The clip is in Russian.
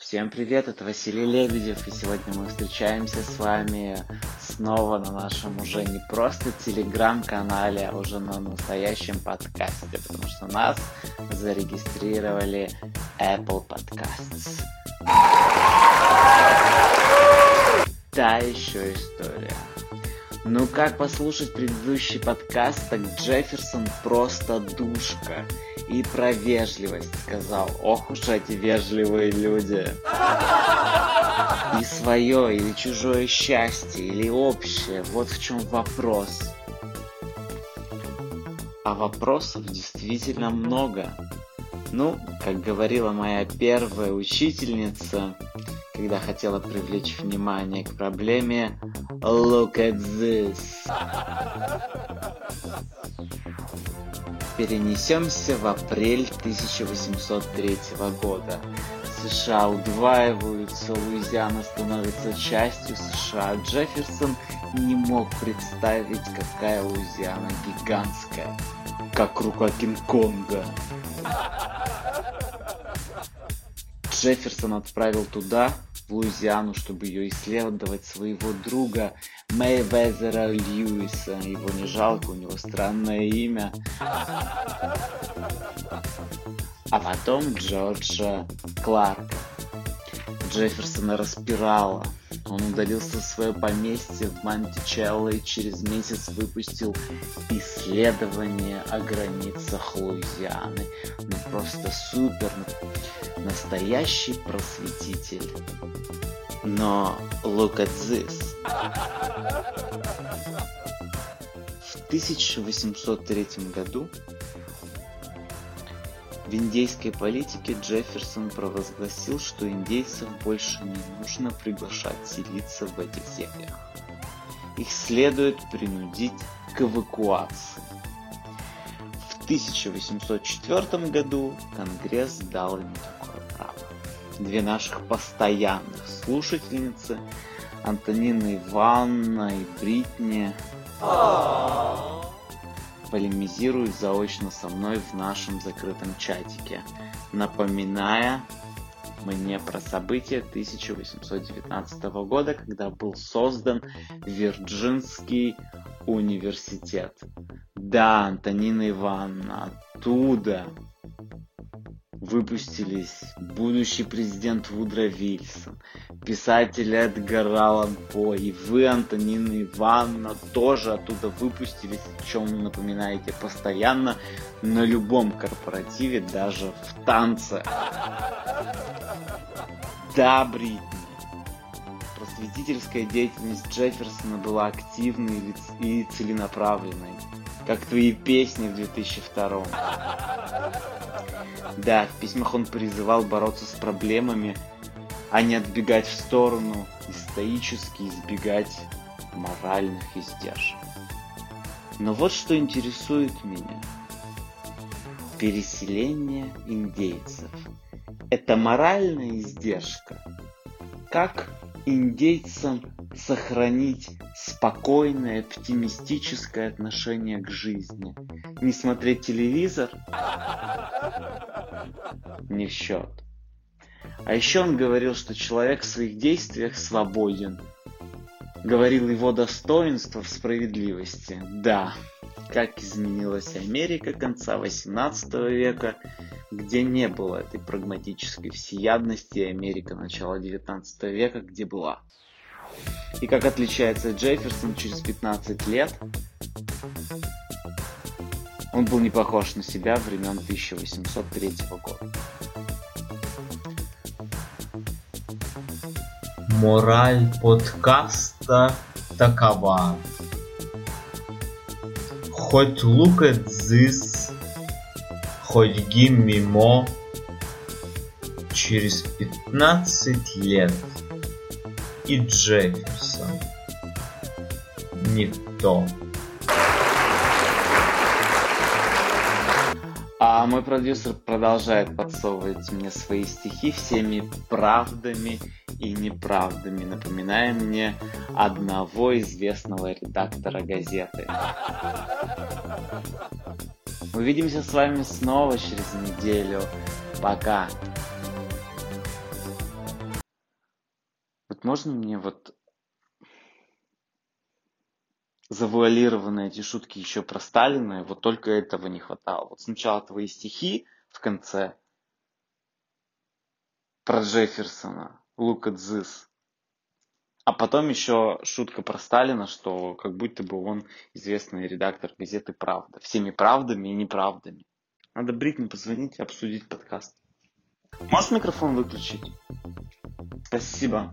Всем привет, это Василий Лебедев, и сегодня мы встречаемся с вами снова на нашем уже не просто телеграм-канале, а уже на настоящем подкасте, потому что нас зарегистрировали Apple Podcasts. Та еще история. Ну как послушать предыдущий подкаст, так Джефферсон просто душка. И про вежливость сказал. Ох уж эти вежливые люди. И свое, или чужое счастье, или общее. Вот в чем вопрос. А вопросов действительно много. Ну, как говорила моя первая учительница, когда хотела привлечь внимание к проблеме Look at this. Перенесемся в апрель 1803 года. США удваиваются, Луизиана становится частью США. Джефферсон не мог представить, какая Луизиана гигантская, как рука Кинг-Конга. Джефферсон отправил туда, в Луизиану, чтобы ее исследовать, своего друга Мэйвезера Льюиса. Его не жалко, у него странное имя. А потом Джорджа Кларка. Джефферсона распирало. Он удалился в свое поместье в Мантичелло и через месяц выпустил исследование о границах Луизианы. Ну просто супер, настоящий просветитель. Но look at this. В 1803 году в индейской политике Джефферсон провозгласил, что индейцев больше не нужно приглашать селиться в этих землях. Их следует принудить к эвакуации. В 1804 году Конгресс дал им такое право. Две наших постоянных слушательницы, Антонина Ивановна и Бритни, полемизируют заочно со мной в нашем закрытом чатике, напоминая мне про события 1819 года, когда был создан Вирджинский университет. Да, Антонина Ивановна, оттуда выпустились будущий президент Вудро Вильсон, писатель Эдгар Аллан По, и вы, Антонина Ивановна, тоже оттуда выпустились, о чем напоминаете постоянно на любом корпоративе, даже в танце. Да, Бритни. Просветительская деятельность Джефферсона была активной и целенаправленной, как твои песни в 2002 да, в письмах он призывал бороться с проблемами, а не отбегать в сторону и стоически избегать моральных издержек. Но вот что интересует меня. Переселение индейцев. Это моральная издержка. Как индейцам сохранить спокойное, оптимистическое отношение к жизни? Не смотреть телевизор? Не в счет. А еще он говорил, что человек в своих действиях свободен. Говорил его достоинство в справедливости. Да, как изменилась Америка конца 18 века, где не было этой прагматической всеядности, Америка начала 19 века, где была. И как отличается Джефферсон через 15 лет, он был не похож на себя времен 1803 года. Мораль подкаста такова. Хоть look at this, хоть give me через 15 лет и Джефферсон не то. А мой продюсер продолжает подсовывать мне свои стихи всеми правдами и неправдами, напоминая мне одного известного редактора газеты. Увидимся с вами снова через неделю. Пока. Вот можно мне вот завуалированные эти шутки еще про Сталина, вот только этого не хватало. Вот сначала твои стихи в конце про Джефферсона, look at this. А потом еще шутка про Сталина, что как будто бы он известный редактор газеты «Правда». Всеми правдами и неправдами. Надо Бритни позвонить и обсудить подкаст. Можешь микрофон выключить? Спасибо.